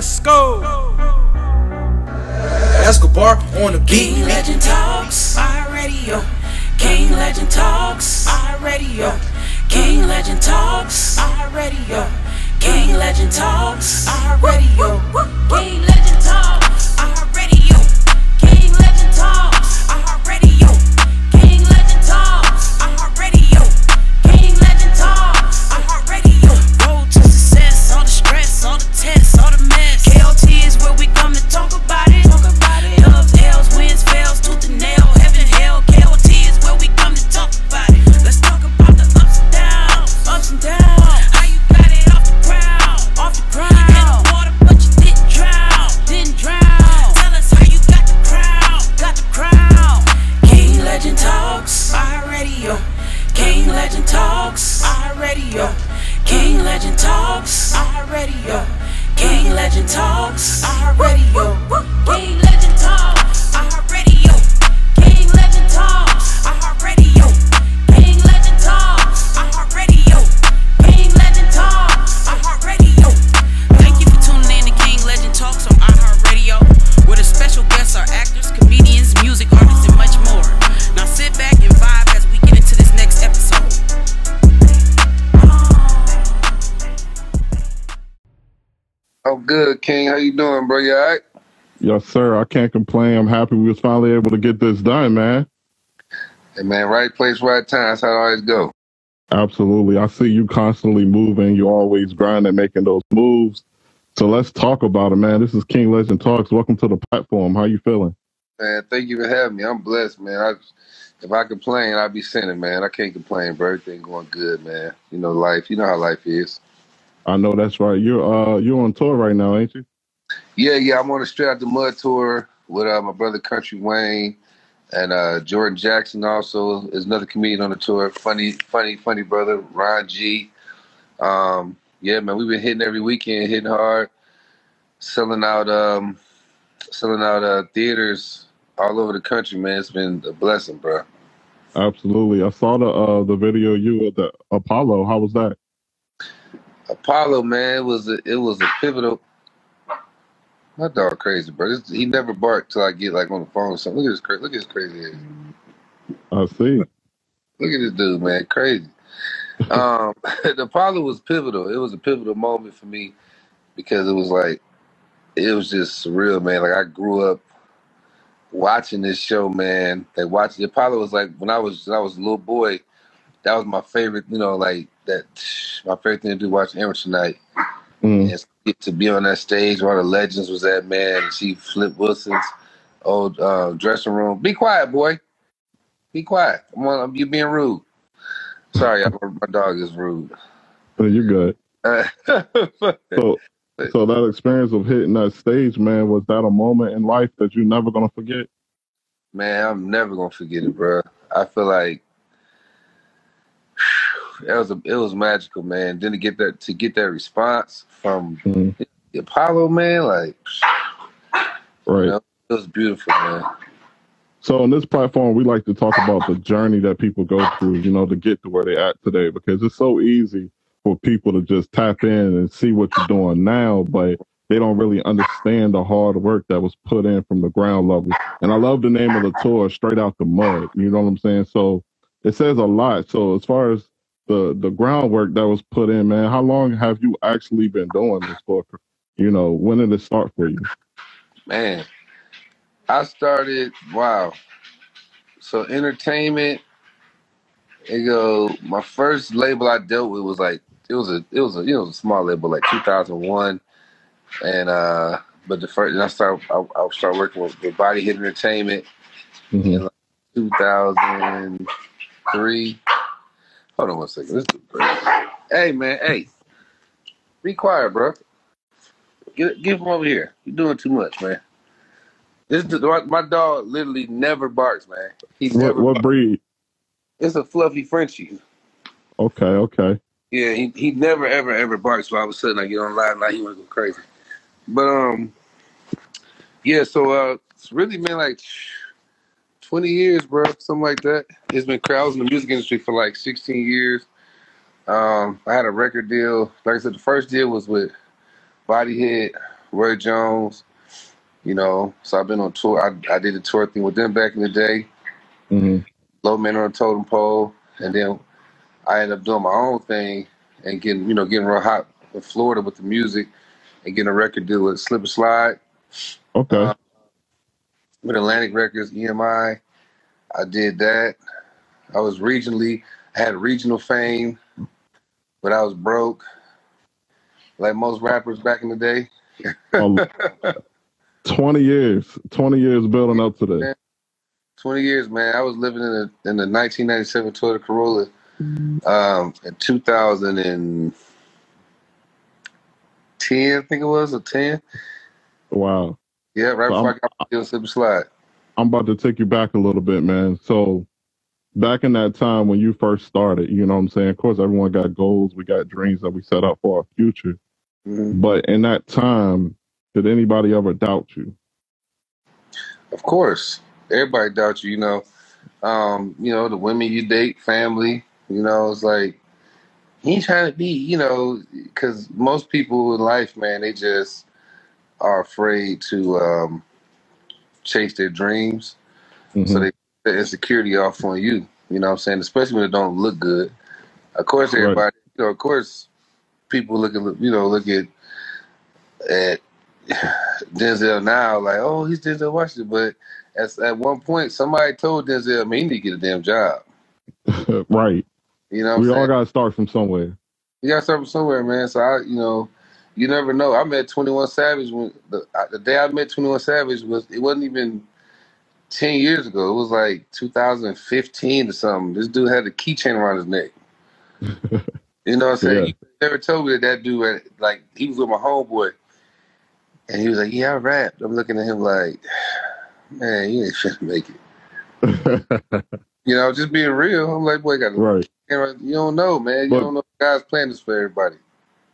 Let's go. Escobar on the beat. King Legend Talks, iHeartRadio. King Legend Talks, iHeartRadio. King Legend Talks, iHeartRadio. King Legend Talks, iHeartRadio. King Legend Talks, iHeartRadio. You doing, bro? You all right? Yes, sir. I can't complain. I'm happy we was finally able to get this done, man. Hey, man, right place, right time. That's how it always go. Absolutely. I see you constantly moving. You always grinding, making those moves. So let's talk about it, man. This is King Legend Talks. Welcome to the platform. How you feeling? Man, thank you for having me. I'm blessed, man. I, if I complain, I'd be sinning, man. I can't complain, bro. Everything going good, man. You know life. You know how life is. I know that's right. You're uh you're on tour right now, ain't you? Yeah, yeah. I'm on the Straight Out the Mud tour with uh, my brother Country Wayne and uh, Jordan Jackson. Also, is another comedian on the tour. Funny, funny, funny brother Ron G. Um, yeah, man. We've been hitting every weekend, hitting hard, selling out, um, selling out uh, theaters all over the country, man. It's been a blessing, bro. Absolutely. I saw the uh the video you at the Apollo. How was that? Apollo, man, it was a, it was a pivotal. My dog crazy, bro. This, he never barked till I get like on the phone or something. Look at this crazy. Look at this crazy. Ass. I see. Look at this dude, man. Crazy. Um, the Apollo was pivotal. It was a pivotal moment for me because it was like it was just surreal, man. Like I grew up watching this show, man. Like watching the Apollo was like when I was when I was a little boy. That was my favorite, you know, like that. My favorite thing to do watching Amateur Night. Mm. and get to be on that stage where the legends was at, man, and see Flip Wilson's old uh, dressing room. Be quiet, boy. Be quiet. I'm on, you being rude. Sorry, I, my dog is rude. Oh, You're good. Uh, So so that experience of hitting that stage, man, was that a moment in life that you're never gonna forget? man, I'm never gonna forget it, bro. I feel like it was a, it was magical, man. Then to get that to get that response from Mm. the Apollo, man, like Right. you know, it was beautiful, man. So on this platform, we like to talk about the journey that people go through, you know, to get to where they're at today, because it's so easy for people to just tap in and see what you're doing now, but they don't really understand the hard work that was put in from the ground level. And I love the name of the tour, Straight Out the Mud. You know what I'm saying? So it says a lot. So as far as the the groundwork that was put in, man, how long have you actually been doing this for? You know, when did it start for you? Man, I started wow. So entertainment, it go my first label I dealt with was like it was a it was a you know it was a small label like 2001 and uh but the first and I started I, I started working with, with Body Head Entertainment Mhm. in like 2003. Hold on one second. This crazy. Hey man, hey, be quiet, bro. Get get him over here. You're doing too much, man. This is my, my dog literally never barks, man. He What never. what barks. breed? It's a fluffy Frenchie. Okay, okay. Yeah, he, he never ever ever barks. So all of a sudden I get on live and he want to go crazy. But um, yeah. So uh, it's really been like twenty years, bro, something like that. It's been cra- I was in the music industry for like sixteen years. Um, I had a record deal. Like I said, the first deal was with Bodyhead. Roy Jones. You know, so I've been on tour. I, I did a tour thing with them back in the day. hmm Low Man on a Totem Pole, and then I ended up doing my own thing and getting you know getting real hot in Florida with the music and getting a record deal with Slip and Slide Okay. uh, with Atlantic Records EMI. I did that. I was regionally I had regional fame, but I was broke, like most rappers back in the day. Um, 20 years. 20 years building up to this. Twenty years, man. I was living in a in the 1997 Toyota Corolla um, in 2010, I think it was, or 10. Wow. Yeah, right So before I'm, I got my deal slip and slide. I'm about to take you back a little bit, man. So back in that time when you first started, you know what I'm saying? Of course, everyone got goals. We got dreams that we set up for our future. Mhm. But in that time, did anybody ever doubt you? Of course, everybody doubts you. You know, um, you know the women you date, family. You know, it's like he ain't trying to be. You know, because most people in life, man, they just are afraid to um, chase their dreams, so hmm they the insecurity off on you. You know what I'm saying? Especially when it don't look good. Of course, Right. everybody. You know, of course, people look at you know look at at Denzel now like, oh, he's Denzel Washington, but at at one point somebody told Denzel, man, he need to get a damn job. right. You know what I'm We all saying? got to start from somewhere. You got to start from somewhere, man. So I, you know, you never know. I met Twenty One Savage when the, the day I met Twenty One Savage was it wasn't even ten years ago. It was like 2015 or something. This dude had a keychain around his neck. You know what I'm saying? Yeah. He never told me that that dude had, like he was with my homeboy, and he was like, "Yeah, I rapped." I'm looking at him like, "Man, you ain't finna make it." You know, just being real. I'm like, "Boy, got right. you don't know, man. You But- don't know. God's plan is for everybody."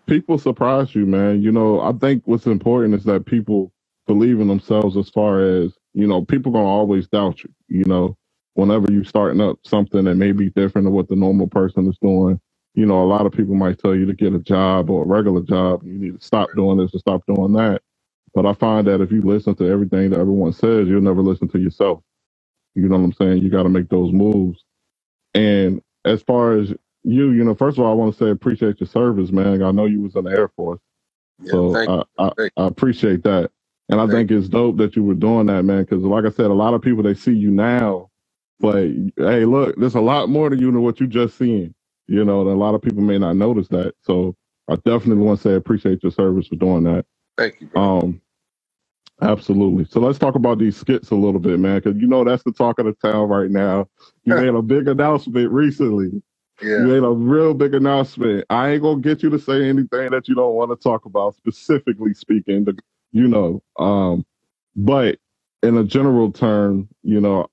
People surprise you, man. You know, I think what's important is that people believe in themselves as far as, you know, people to always doubt you. You know, whenever you starting up something that may be different than what the normal person is doing, you know, a lot of people might tell you to get a job or a regular job. You need to stop doing this and stop doing that. But I find that if you listen to everything that everyone says, you'll never listen to yourself. You know what I'm saying? You got to make those moves. And as far as you, you know, first of all, I want to say appreciate your service, man. I know you was in the Air Force, Yeah, so thank. I, I, Thank I appreciate that. And I Thank think it's dope that you were doing that, man. Because like I said, a lot of people they see you now, but hey, look, there's a lot more to you than what you just seen. You know, and a lot of people may not notice that. So I definitely want to say appreciate your service for doing that. Thank you, bro. Um, absolutely. So let's talk about these skits a little bit, man, because you know that's the talk of the town right now. You made a big announcement recently. Yeah. You made a real big announcement. I ain't gonna get you to say anything that you don't want to talk about, specifically speaking. The, you know, um, but in a general term, you know,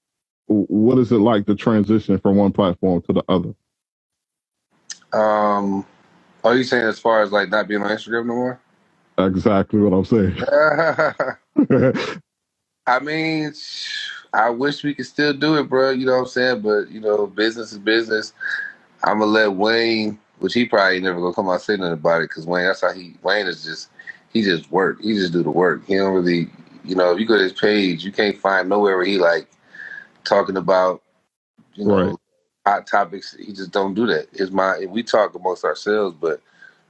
what is it like to transition from one platform to the other? Um, are you saying as far as like not being on Instagram no more? Exactly what I'm saying. I mean, I wish we could still do it, bro. You know what I'm saying? But you know, business is business. I'm gonna let Wayne, which he probably never gonna come out and say nothing about it, because Wayne, that's how he. Wayne is just, he just work. He just do the work. He don't really, you know, if you go to his page, you can't find nowhere where he like talking about, you know, Right. hot topics. He just don't do that. Mind. We talk amongst ourselves, but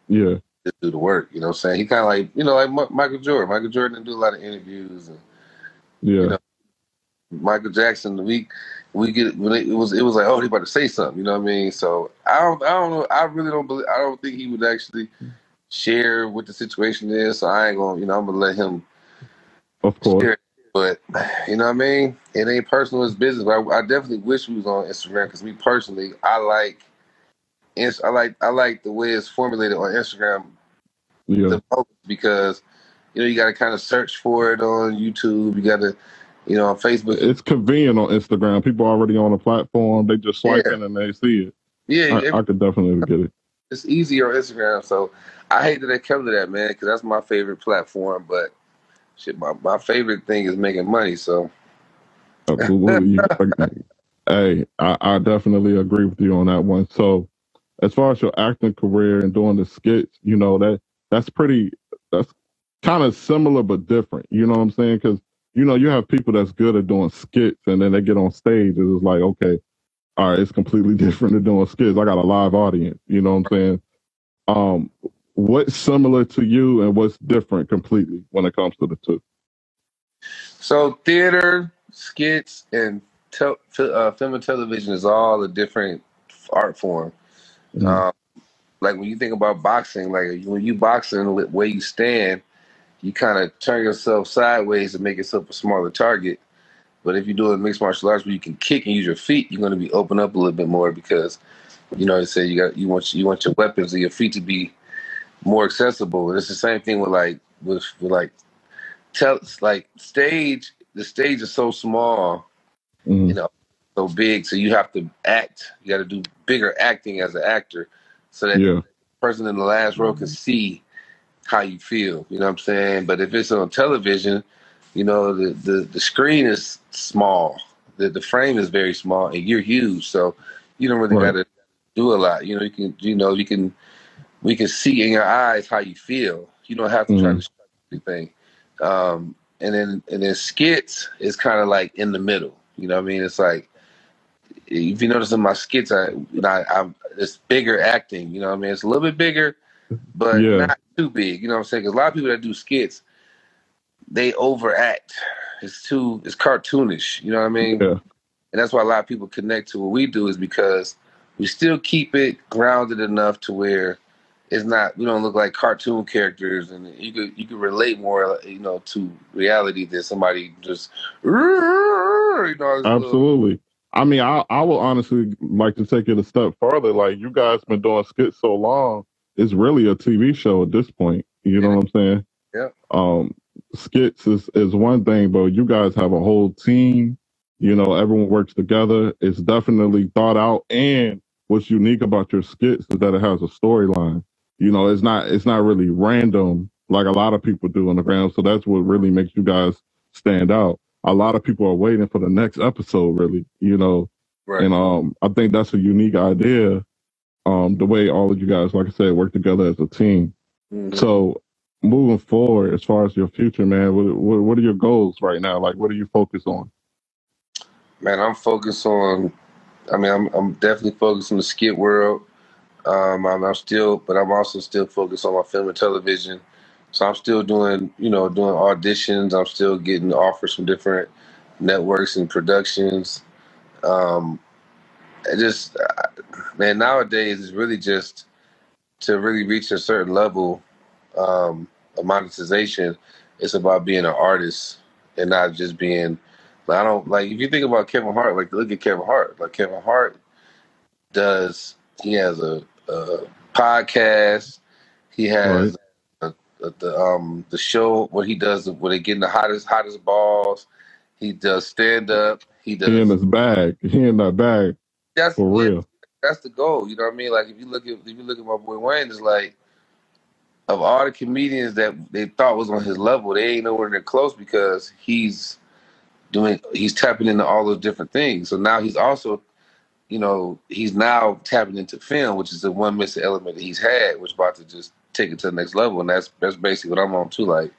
yeah, just do the work. You know what I'm saying? He kind of like, you know, like Mi- Michael Jordan. Michael Jordan didn't do a lot of interviews. And yeah, know, Michael Jackson, we we get when it, it was it was like, oh, he about to say something. You know what I mean? So I don't I don't know. I really don't believe. I don't think he would actually share what the situation is. So I ain't gonna, you know, I'm gonna let him of course. share. it. But you know what I mean? It ain't personal. It's business. But I, I definitely wish we was on Instagram because me personally, I like. I like I like the way it's formulated on Instagram Yeah, the most because you know you got to kind of search for it on YouTube. You got to, you know, on Facebook. it's convenient on Instagram. People already on the platform. They just swipe in and they see it. yeah, I, I could definitely get it. it's easier on Instagram. So I hate that they come to that, man, because that's my favorite platform. But shit, my, my favorite thing is making money. So Absolutely. Hey, I, I definitely agree with you on that one. So, as far as your acting career and doing the skits, you know that that's pretty. That's kind of similar but different. You know what I'm saying? Because you know you have people that's good at doing skits, and then they get on stage, and it's like, okay, all right, it's completely different than doing skits. I got a live audience. You know what I'm saying? Um, what's similar to you, and what's different completely when it comes to the two? So theater, skits, and tel- uh, film and television is all a different art form. Mhm. Um, like when you think about boxing, like when you boxing, the way you stand, you kind of turn yourself sideways to make yourself a smaller target. But if you're doing mixed martial arts where you can kick and use your feet, you're going to be open up a little bit more because, you know, they say you got you want you want your weapons and your feet to be more accessible. And it's the same thing with like with, with like tell like stage. The stage is so small Mhm. you know, so big. So you have to act. You got to do bigger acting as an actor, so that Yeah, the person in the last row can see how you feel. You know what I'm saying? But if it's on television, you know, the the, the screen is small. The the frame is very small, and you're huge. So you don't really Right. got to do a lot. You know, you can you know you can we can see in your eyes how you feel. You don't have to try Mhm. to show everything. Um, and then and then skits is kind of like in the middle. You know what I mean? It's like if you notice in my skits, I, I, I'm it's bigger acting. You know what I mean? It's a little bit bigger, but Yeah. not too big. You know what I'm saying? Because a lot of people that do skits, they overact. It's too it's cartoonish. You know what I mean? yeah, And that's why a lot of people connect to what we do is because we still keep it grounded enough to where it's not we don't look like cartoon characters and you could you could relate more you know to reality than somebody just you know absolutely. I mean, I I will honestly like to take it a step further. Like you guys been doing skits so long, it's really a TV show at this point. You know Yeah. what I'm saying? Yeah. Um, skits is is one thing, but you guys have a whole team. You know, everyone works together. It's definitely thought out. And what's unique about your skits is that it has a storyline. You know, it's not it's not really random like a lot of people do on the ground. So that's what really makes you guys stand out. A lot of people are waiting for the next episode, really. You know, right and um, I think that's a unique idea. Um, the way all of you guys, like I said, work together as a team. Mhm. So moving forward, as far as your future, man, what, what what are your goals right now? Like, what are you focused on? man i'm focused on i mean i'm, I'm definitely focused on the skit world um I'm, I'm still but i'm also still focused on my film and television so i'm still doing you know doing auditions i'm still getting offers from different networks and productions um it just uh, man nowadays it's really just to really reach a certain level um of monetization it's about being an artist and not just being like, I don't like if you think about Kevin Hart like look at Kevin Hart. Like Kevin Hart does he has a, a podcast. He has a, a, the um the show where he does where they get in the hottest hottest balls. He does stand up. He does He in his bag. He in that bag that's for yeah, real. that's the goal. You know what I mean? Like if you look at if you look at my boy Wayne, it's like of all the comedians that they thought was on his level, they ain't nowhere near close because he's doing he's tapping into all those different things. So now he's also, you know, he's now tapping into film, which is the one missing element that he's had, which about to just take it to the next level. And that's that's basically what I'm on too. Like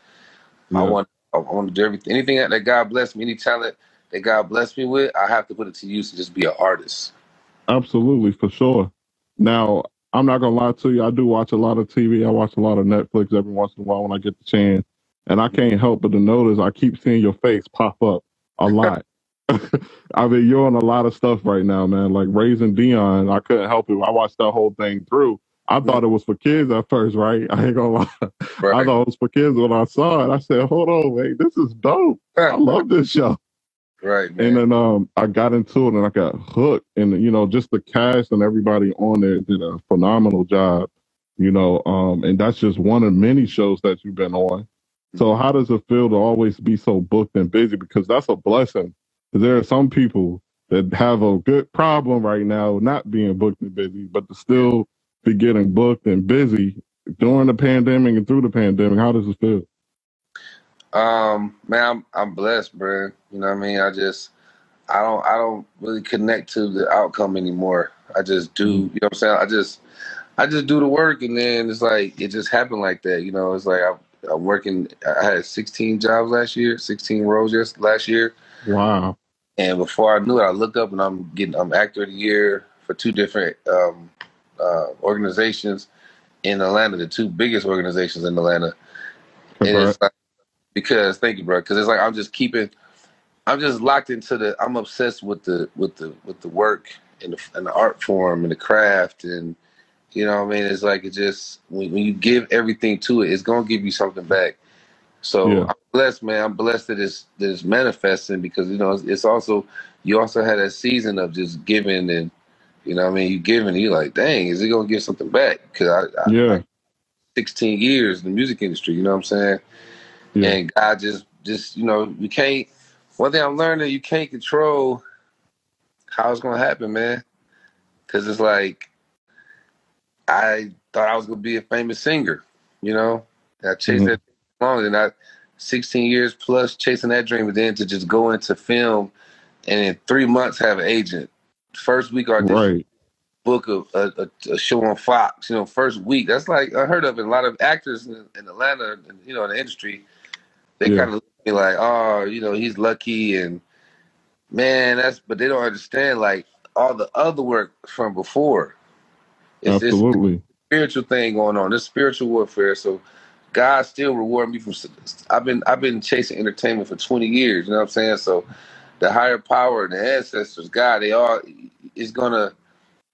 I Yeah. want I want to do everything anything that God bless me, any talent that God bless me with, I have to put it to use to just be an artist. Absolutely, for sure. Now, I'm not gonna lie to you. I do watch a lot of TV. I watch a lot of Netflix every once in a while when I get the chance, and I can't help but to notice I keep seeing your face pop up a lot. I mean, you're on a lot of stuff right now, man. Like Raising Dion, I couldn't help it. I watched that whole thing through. I mm-hmm. thought it was for kids at first, right? I ain't gonna lie. I Right. thought it was for kids when I saw it. I said, "Hold on, wait, this is dope. I love this show." Right, man. And then um, I got into it and I got hooked. And you know, just the cast and everybody on there did a phenomenal job. You know, um, and that's just one of many shows that you've been on. So how does it feel to always be so booked and busy? Because that's a blessing. there are some people that have a good problem right now not being booked and busy, but to still be getting booked and busy during the pandemic and through the pandemic. How does it feel? Um, man, I'm I'm blessed, bro. You know what I mean? I just I don't I don't really connect to the outcome anymore. I just do, you know what I'm saying? I just I just do the work and then it's like it just happened like that, you know. It's like I I'm working. I had 16 jobs last year, 16 roles just last year. Wow. And before I knew it, I looked up and I'm getting I'm actor of the year for two different um, uh, organizations in Atlanta, the two biggest organizations in Atlanta. And it's like, because thank you, bro. Because it's like I'm just keeping, I'm just locked into the. I'm obsessed with the with the with the work and the, and the art form and the craft and you know what I mean. It's like it just when, when you give everything to it, it's gonna give you something back. So Yeah. I'm blessed, man. I'm blessed that it's that it's manifesting because you know it's, it's also you also had a season of just giving and you know what I mean you giving you like dang is it gonna give something back because I, I Yeah. like 16 years in the music industry you know what I'm saying Yeah. and God just just you know you can't one thing I'm learning you can't control how it's gonna happen man because it's like I thought I was gonna be a famous singer you know And I chased Mhm. that long and I 16 years plus chasing that dream and then to just go into film and in three months have an agent first week audition Right. book a, a, a- a show on Fox. You know, first week. That's like I heard of. And a lot of actors in, in Atlanta, and, you know, in the industry, they Yeah. kind of look at me like, oh, you know, he's lucky, and man, that's. But they don't understand like all the other work from before. It's this Absolutely. spiritual thing going on. This spiritual warfare. So God still reward me from. I've been I've been chasing entertainment for 20 years. You know what I'm saying? So the higher power, and the ancestors, God, they all is gonna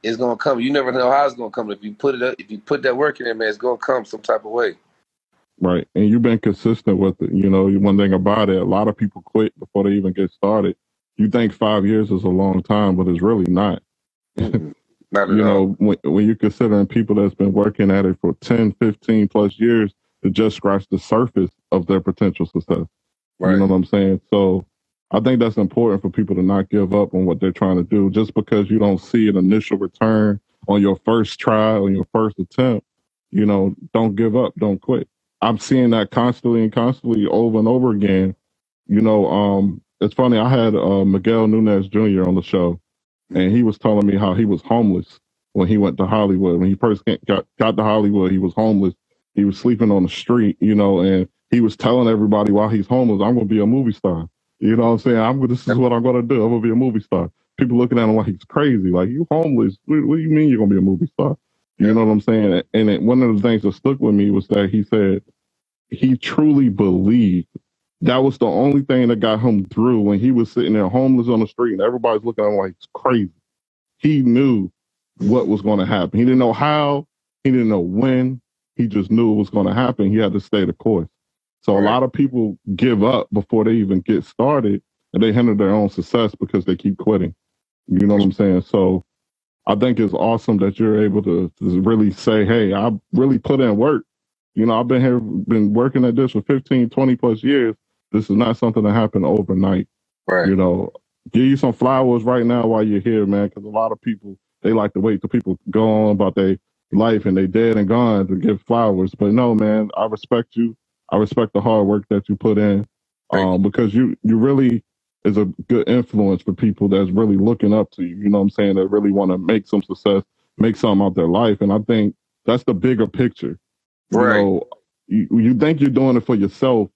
it's gonna come. You never know how it's gonna come. If you put it up, if you put that work in there, man, it's gonna come some type of way. Right. And you've been consistent with it. You know, one thing about it, a lot of people quit before they even get started. You think five years is a long time, but it's really not. Mm-mm. Not You all. know, when, when you're considering people that's been working at it for 10, 15 plus years to just scratch the surface of their potential success. right. You know what I'm saying? So I think that's important for people to not give up on what they're trying to do just because you don't see an initial return on your first try or your first attempt. You know, don't give up, don't quit. I'm seeing that constantly and constantly over and over again. You know, um, it's funny. I had uh, Miguel Nunez Jr. on the show, and he was telling me how he was homeless when he went to Hollywood. When he first got got to Hollywood, he was homeless. He was sleeping on the street, you know, and he was telling everybody while he's homeless, "I'm to be a movie star." You know what I'm saying? I'm this is what I'm to do. I'm to be a movie star. People looking at him like he's crazy. Like you homeless? What, what do you mean you're to be a movie star? You know what I'm saying? And it, one of the things that stuck with me was that he said he truly believed that was the only thing that got him through when he was sitting there homeless on the street and everybody's looking at him like it's crazy. He knew what was going to happen. He didn't know how, he didn't know when, he just knew it was going to happen. He had to stay the course. So a lot of people give up before they even get started and they hinder their own success because they keep quitting. You know what I'm saying? So I think it's awesome that you're able to, to really say, hey, I really put in work. You know, I've been here, been working at this for 15, 20 plus years. This is not something that happened overnight. Right. You know, give you some flowers right now while you're here, man, because a lot of people, they like to wait till people go on about their life and they dead and gone to give flowers. But no, man, I respect you. I respect the hard work that you put in um, because you, you really is a good influence for people that's really looking up to you. You know what I'm saying? That really want to make some success, make something out their life. And I think that's the bigger picture. Right. You know, you, you think you're doing it for yourself.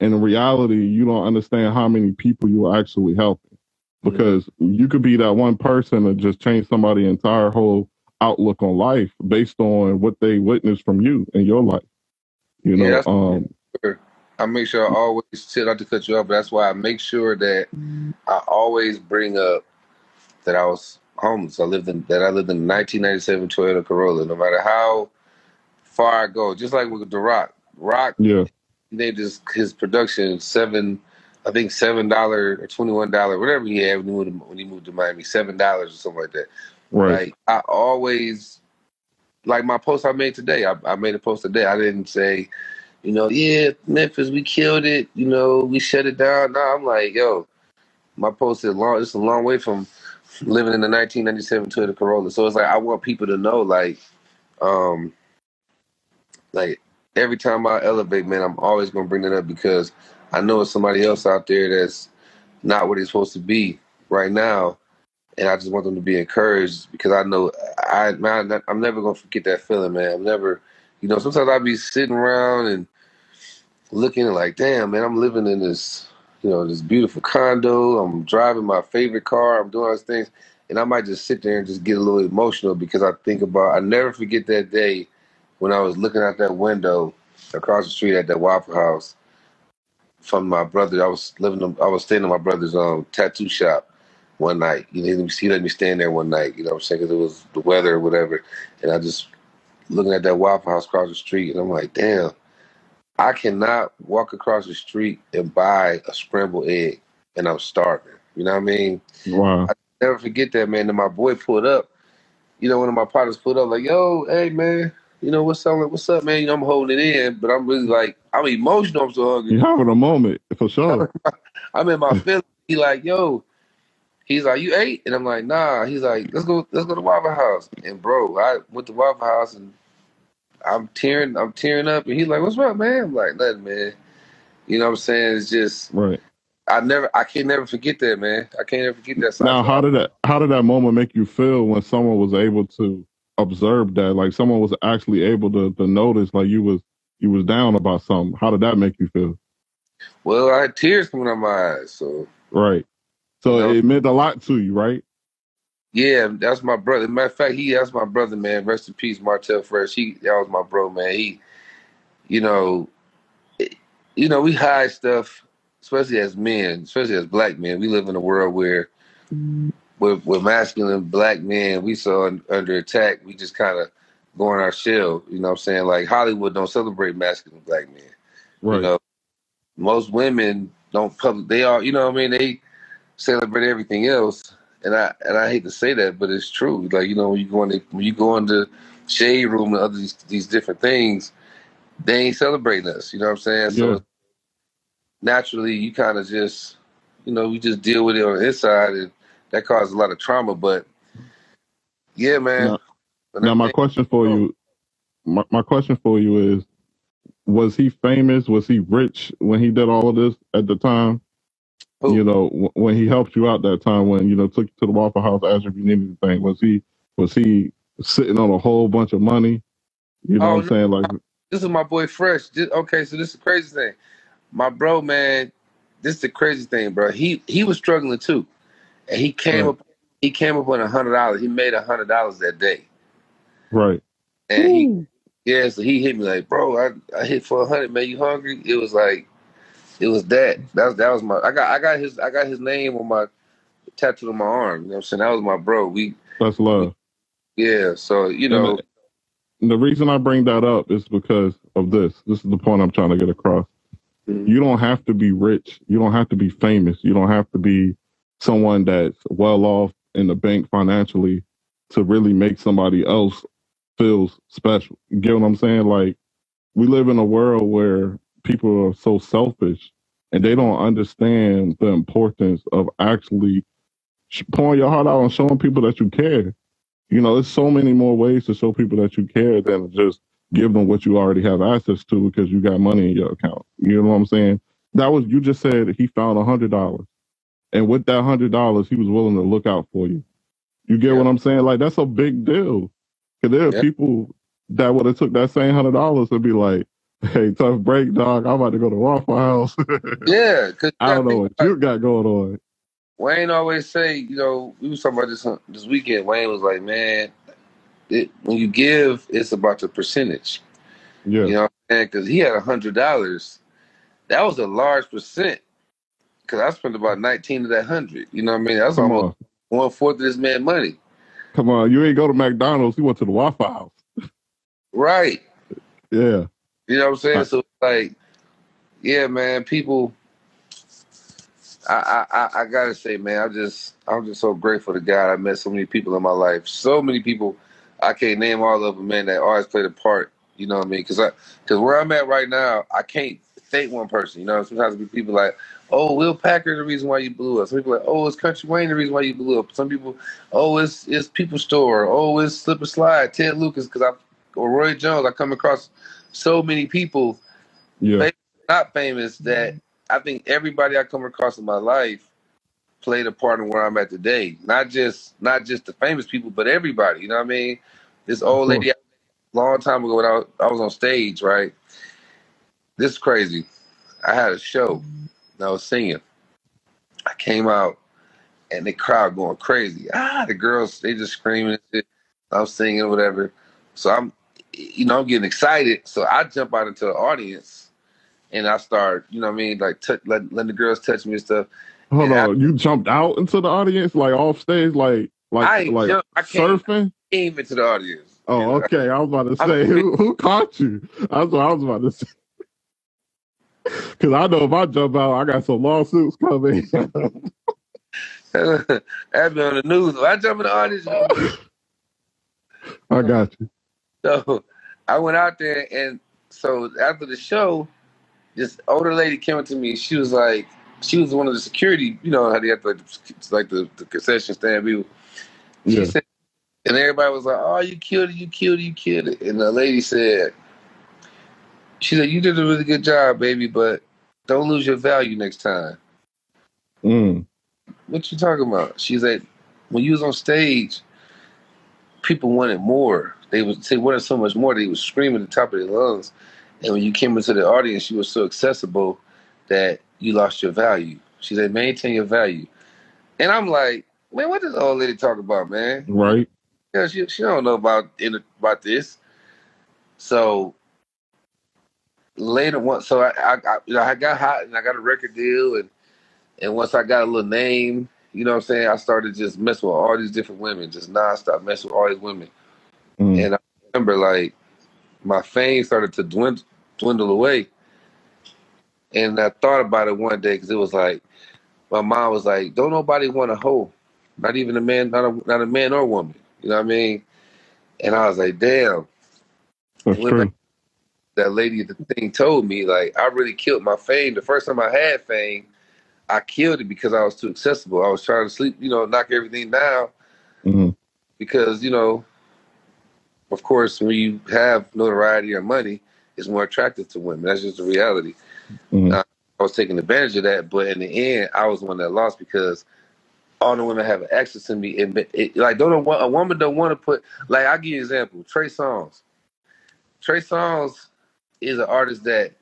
And in reality, you don't understand how many people you are actually helping. Because you could be that one person that just change somebody's entire whole outlook on life based on what they witnessed from you in your life. You know, that's- um, I make sure I always sit not to cut you off, but that's why I make sure that I always bring up that I was homeless. I lived in that I lived in a 1997 Toyota Corolla. No matter how far I go, just like with the Rock, Rock yeah, named his his production seven, I think seven dollar or twenty one dollar, whatever he had when he moved to, when he moved to Miami, seven dollars or something like that. right. Like I always, like my post I made today. I, I made a post today. I didn't say, you know, yeah, Memphis, we killed it. You know, we shut it down. Now I'm like, yo, my post is long. It's a long way from living in the 1997 Toyota Corolla. So it's like I want people to know, like, um, like every time I elevate, man, I'm always gonna bring that up because I know it's somebody else out there that's not what he's supposed to be right now, and I just want them to be encouraged because I know I man, I'm never gonna forget that feeling, man. I'm never, you know, sometimes I'll be sitting around and looking at like, damn, man, I'm living in this, you know, this beautiful condo. I'm driving my favorite car. I'm doing all these things. And I might just sit there and just get a little emotional because I think about, I never forget that day when I was looking out that window across the street at that Waffle House from my brother. I was living, I was staying in my brother's um, tattoo shop one night. You know, he let me stand there one night, you know I'm saying? Because it was the weather or whatever. And I just looking at that Waffle House across the street and I'm like, damn I cannot walk across the street and buy a scrambled egg and I'm starving. You know what I mean? Wow. I never forget that, man. And my boy pulled up. You know, one of my partners pulled up like, yo, hey man, you know what's up? What's up, man? You know, I'm holding it in, but I'm really like, I'm emotional. I'm so hungry. You're having a moment for sure. I'm in my feelings. He like, yo, he's like, you ate? And I'm like, nah. He's like, let's go, let's go to Waffle House. And bro, I went to Waffle House and I'm tearing, I'm tearing up, and he's like, "What's wrong, man?" I'm like, "Nothing, man." You know what I'm saying? It's just right. I never, I can never forget that, man. I can't ever forget that. Now, how did that, how did that moment make you feel when someone was able to observe that, like someone was actually able to to notice, like you was you was down about something? How did that make you feel? Well, I had tears coming out my eyes, so right. So you know, it meant a lot to you, right? Yeah, that's my brother. Matter of fact, he that's my brother, man. Rest in peace, Martel Fresh. He that was my bro, man. He, you know, it, you know, we hide stuff, especially as men, especially as black men. We live in a world where, with with masculine black men, we saw under attack. We just kind of go in our shell. You know what I'm saying? Like Hollywood don't celebrate masculine black men. Right. You know, most women don't public. They are, you know what I mean? They celebrate everything else and I and I hate to say that, but it's true. Like you know, when you go in the, when you go into shade room and other these, these different things, they ain't celebrating us. You know what I'm saying? So naturally, you kind of just, you know, we just deal with it on the inside, and that causes a lot of trauma. But yeah, man. Now, now my think, question for oh, you, my, my question for you is, was he famous? Was he rich when he did all of this at the time? You know, w- when he helped you out that time, when you know took you to the Waffle House, asked if you needed anything, was he was he sitting on a whole bunch of money? You know Oh what I'm saying? Like, this is my boy Fresh. This, okay, so this is the crazy thing. My bro, man, this is the crazy thing, bro. He he was struggling too, and he came right, up he came up on a hundred dollars. He made a hundred dollars that day, right, and he Woo. yeah, so he hit me like, bro, I, I hit for a hundred, man. You hungry? It was like it was that. That was that was my. I got I got his I got his name on my tattooed on my arm. You know what I'm saying? That was my bro. We, that's we love. yeah. So you know, the, the reason I bring that up is because of this. This is the point I'm trying to get across. mhm. You don't have to be rich. You don't have to be famous. You don't have to be someone that's well off in the bank financially to really make somebody else feel special. You get what I'm saying? Like we live in a world where people are so selfish and they don't understand the importance of actually pouring your heart out and showing people that you care. You know, there's so many more ways to show people that you care than just give them what you already have access to because you got money in your account. You know what I'm saying? That was you just said he found a hundred dollars, and with that hundred dollars, he was willing to look out for you. You get yeah, what I'm saying? Like that's a big deal. Cause there are yeah, people that would have took that same hundred dollars and be like, "Hey, tough break, dog. I'm about to go to Waffle House. yeah. Because I don't know what you got going on." Wayne always say, you know, we was talking about this uh, this weekend. Wayne was like, man, it, when you give, it's about the percentage. Yeah, You know, because he had a hundred dollars. That was a large percent. Because I spent about nineteen of that hundred. You know what I mean? That's come almost on, one fourth of this man's money. come on. You ain't go to McDonald's. You went to the Waffle House. Right. Yeah, You know what I'm saying? I, So like, yeah, man, people. I, I I I gotta say, man, I'm just I'm just so grateful to God. I met so many people in my life. So many people, I can't name all of them, man. That always played a part. You know what I mean? Because I because where I'm at right now, I can't thank one person. You know, sometimes be people like, oh, Will Packer the reason why you blew up. Some people like, oh, it's Country Wayne the reason why you blew up. Some people, oh, it's it's People Store. Oh, it's Slip and Slide. Ted Lucas because I or Roy Jones. I come across so many people yeah, famous, not famous, that I think everybody I come across in my life played a part in where I'm at today. Not just not just the famous people, but everybody. You know what I mean? This old lady, a long time ago when I was, I was on stage, right? This is crazy. I had a show and I was singing. I came out and the crowd going crazy. Ah, the girls they just screaming. I'm singing or whatever. So I'm, you know, I'm getting excited. So I jump out into the audience and I start, you know what I mean, like let, letting the girls touch me and stuff. Hold And I- on, you jumped out into the audience, like off stage, like like ain't like jump- I surfing. Came into the audience. Oh, okay. I was about to say, who, who caught you? That's what I was about to say. Because I know if I jump out, I got some lawsuits coming. I've be on the news. If I jump in the audience, I got you. So I went out there, and so after the show, this older lady came up to me. She was like, she was one of the security, you know, how they have like, the- like the, the concession stand people. She Yeah. said, and everybody was like, "Oh, you killed it! You killed it! You killed it!" And the lady said, "She said you did a really good job, baby, but don't lose your value next time." Mm. What you talking about? She said, when you was on stage, people wanted more. They was they wanted so much more. They was screaming at the top of their lungs. And when you came into the audience, you were so accessible that you lost your value. She said, maintain your value. And I'm like, man, what does the old lady talk about, man? Right. Yeah, she she don't know about in about this. So later, once so I I, I you know I got hot and I got a record deal and and once I got a little name, you know what I'm saying, I started just messing with all these different women, just nonstop messing with all these women. Mm. And I remember like my fame started to dwindle, dwindle away. And I thought about it one day because it was like my mom was like, "Don't nobody want a hoe, not even a man, not a not a man or woman." You know what I mean? And I was like, "Damn." That's true. That lady at the thing told me like I really killed my fame. The first time I had fame, I killed it because I was too accessible. I was trying to sleep, you know, knock everything down Mhm. because you know, of course, when you have notoriety or money, it's more attractive to women. That's just the reality. Mhm. I was taking advantage of that, but in the end, I was the one that lost because all the women have access to me. And it, like, don't a, a woman don't want to put like I give you an example. Trey Songz. Trey Songz is an artist that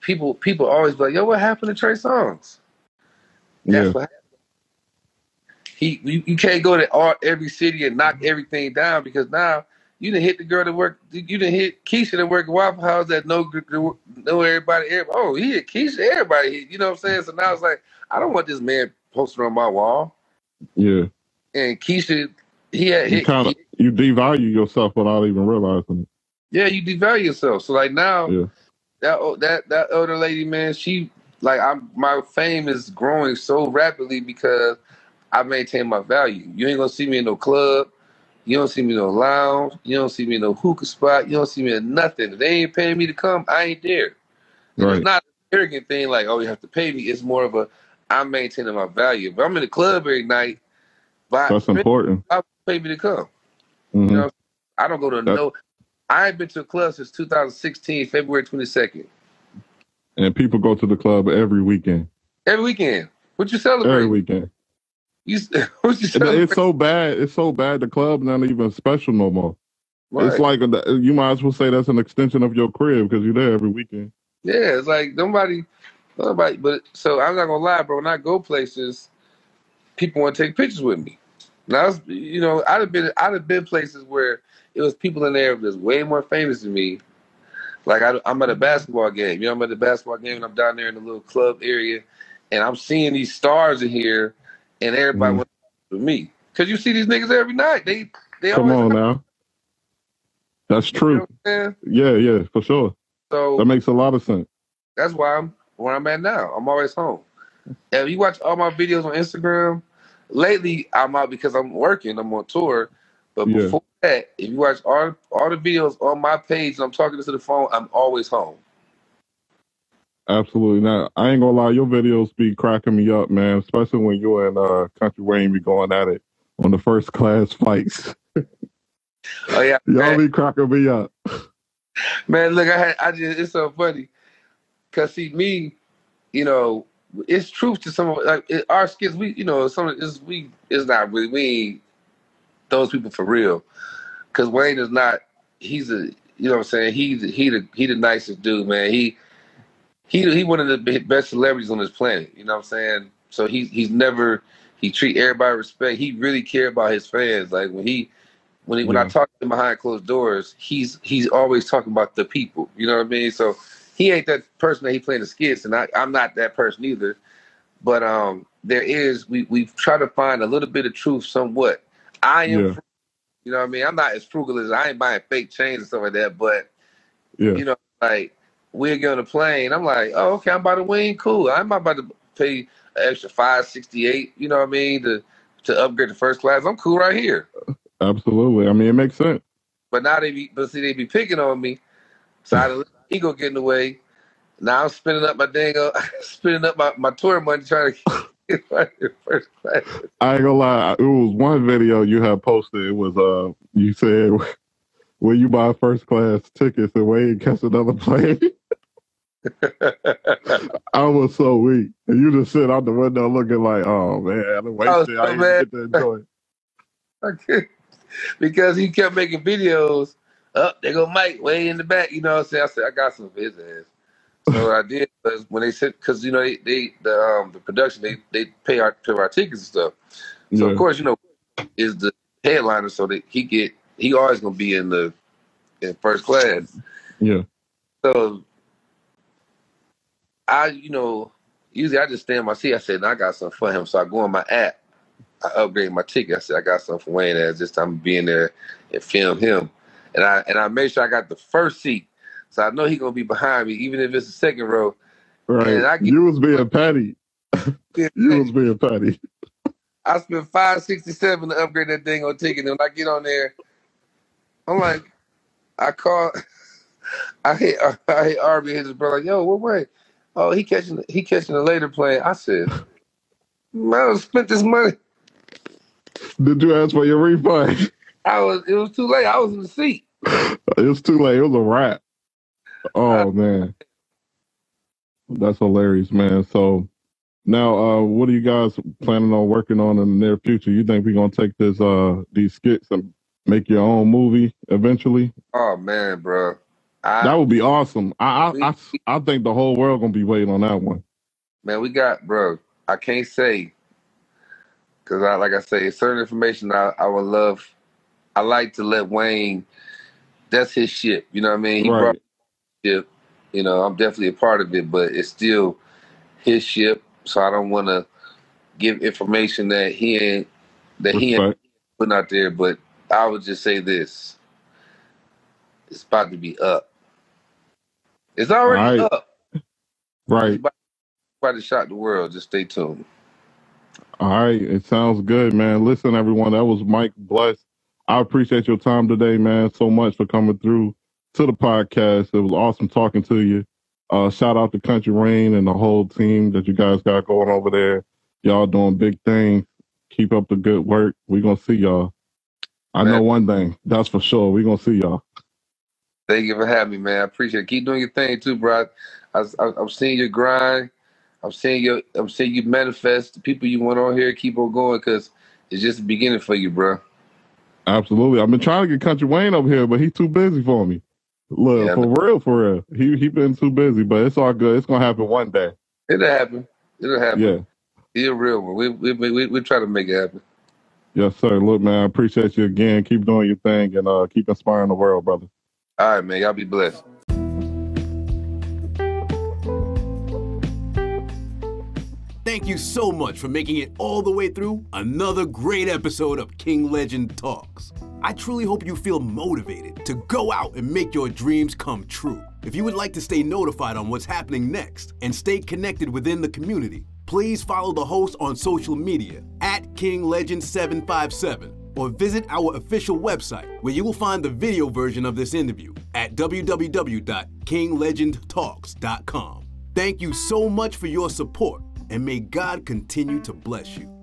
people people always be like, "Yo, what happened to Trey Songz?" That's Yeah. what happened. He you, you can't go to all, every city and knock everything down because now you didn't hit the girl that work. You didn't hit Keisha that work Waffle House that know know everybody. everybody oh, he hit Keisha. Everybody, hit, you know what I'm saying? So now it's like I don't want this man posted on my wall. Yeah. And Keisha, he had You hit. kind of you devalue yourself without even realizing it. yeah, you devalue yourself. So like now, Yeah. that that that older lady, man, she like I'm my fame is growing so rapidly because I maintain my value. You ain't gonna see me in no club. You don't see me no lounge. You don't see me no hookah spot. You don't see me in nothing. If they ain't paying me to come, I ain't there. Right. It's not an arrogant thing like, oh, you have to pay me. It's more of a I'm maintaining my value. If I'm in the club every night, but That's important. I pay me to come. Mhm. You know, I don't go to That- no. I ain't been to a club since 2016, February 22nd. And people go to the club every weekend. Every weekend. What you celebrate? Every weekend. You, what you And it's so bad. It's so bad. The club not even special no more. It's like you might as well say that's an extension of your crib because you're there every weekend. Yeah, it's like nobody, nobody. But so I'm not gonna lie, bro. When I go places, people want to take pictures with me. Now, you know, I'd have been, I'd have been places where it was people in there that's way more famous than me. Like I, I'm at a basketball game. You know, I'm at the basketball game and I'm down there in the little club area, and I'm seeing these stars in here, and everybody Mhm. wants with me because you see these niggas every night. They, they Come always. on now. That's You know true. what I'm saying? Yeah, yeah, for sure. So That makes a lot of sense. That's why I'm where I'm at now. I'm always home. And you watch all my videos on Instagram, lately I'm out because I'm working, I'm on tour. But Yeah. before that, if you watch all all the videos on my page and I'm talking to the phone, I'm always home. Absolutely not. I ain't gonna lie, your videos be cracking me up, man. Especially when you and uh Country Wayne be going at it on the first class fights. Oh yeah. Y'all Man, be cracking me up. man look, I had I just it's so funny. Cause see me, you know, it's truth to some of like it, our skits, we you know, some of it's we it's not really we ain't those people for real. Cause Wayne is not he's a you know what I'm saying, he's he the he the nicest dude, man. He he he one of the best celebrities on this planet. You know what I'm saying? So he's he's never he treat everybody respect. He really care about his fans. Like when he when he, when I talk to him behind closed doors, he's he's always talking about the people. You know what I mean? So he ain't that person that he playing the skits, and I, I'm not that person either. But um, there is we we try to find a little bit of truth, somewhat. I am, yeah. you know what I mean. I'm not as frugal as I ain't buying fake chains and stuff like that, but yeah. you know, like we're going to plane. I'm like, oh, okay, I'm about to win. Cool. I'm about to pay an extra five sixty eight. You know what I mean to to upgrade to first class. I'm cool right here. Absolutely. I mean, it makes sense. But now they be, but see, they be picking on me. So I let ego get in the way. Now I'm spinning up my dang, spinning up my, my tour money trying to get first class. I ain't gonna lie. It was one video you had posted. It was uh, you said, "Will you buy first class tickets and wait and catch another plane?" I was so weak, and you just sit out the window looking like, "Oh man, I wasted. I, so I didn't get to enjoy it." because he kept making videos. Up, oh, they go Mike way in the back. You know what I'm saying? I said I got some of his ass. So what I did was when they said because you know they, they the um the production they they pay our pay our tickets and stuff. So yeah. of course you know is the headliner, so that he get he always gonna be in the in first class. Yeah. So I you know usually I just stand in my seat. I said I got something for him, so I go on my app I upgrade my ticket. I said I got something for Wayne as this time being there and film him. And I and I made sure I got the first seat. So I know he's gonna be behind me, even if it's the second row. Right. I get, you was being petty. you was being petty. I spent five sixty seven to upgrade that thing on ticket. And when I get on there, I'm like, I call I hit I hit Arby his brother like, yo, what way? Oh, he catching he catching a later plane. I said, man, I spent this money. Did you ask for your refund? I was. It was too late. I was in the seat. it was too late. It was a wrap. Oh man, that's hilarious, man. So now, uh, what are you guys planning on working on in the near future? You think we're gonna take this uh these skits and make your own movie eventually? Oh man, bro. I, that would be awesome. I, I, I I think the whole world gonna be waiting on that one. Man, we got, bro. I can't say because I like I say, certain information I, I would love. I like to let Wayne. That's his ship. You know what I mean? He right. brought ship. You know, I'm definitely a part of it, but it's still his ship. So I don't want to give information that he ain't that Respect. he ain't putting out there. But I would just say this: it's about to be up. It's already right. up. Right. It's about, about to shock the world. Just stay tuned. All right, it sounds good, man. Listen, everyone, that was Mike Bless. I appreciate your time today, man, so much for coming through to the podcast. It was awesome talking to you. Uh, shout out to Country Wayne and the whole team that you guys got going over there. Y'all doing big things. Keep up the good work. We're going to see y'all. I man. know one thing, that's for sure. We're going to see y'all. Thank you for having me, man. I appreciate it. Keep doing your thing too, bro. I, I, I'm seeing your grind. I'm seeing you. I'm saying you manifest the people you want on here. Keep on going because it's just the beginning for you, bro. Absolutely. I've been trying to get Country Wayne over here, but he's too busy for me. Look, yeah, for man. real, for real. He he been too busy, but it's all good. It's gonna happen one day. It'll happen. It'll happen. Yeah. He's a real one. We we we we try to make it happen. Yes, sir. Look, man, I appreciate you again. Keep doing your thing and uh, keep inspiring the world, brother. All right, man. Y'all be blessed. Thank you so much for making it all the way through another great episode of King Legend Talks. I truly hope you feel motivated to go out and make your dreams come true. If you would like to stay notified on what's happening next and stay connected within the community, please follow the host on social media at King Legend 757 or visit our official website where you will find the video version of this interview at www.kinglegendtalks.com. Thank you so much for your support and may God continue to bless you.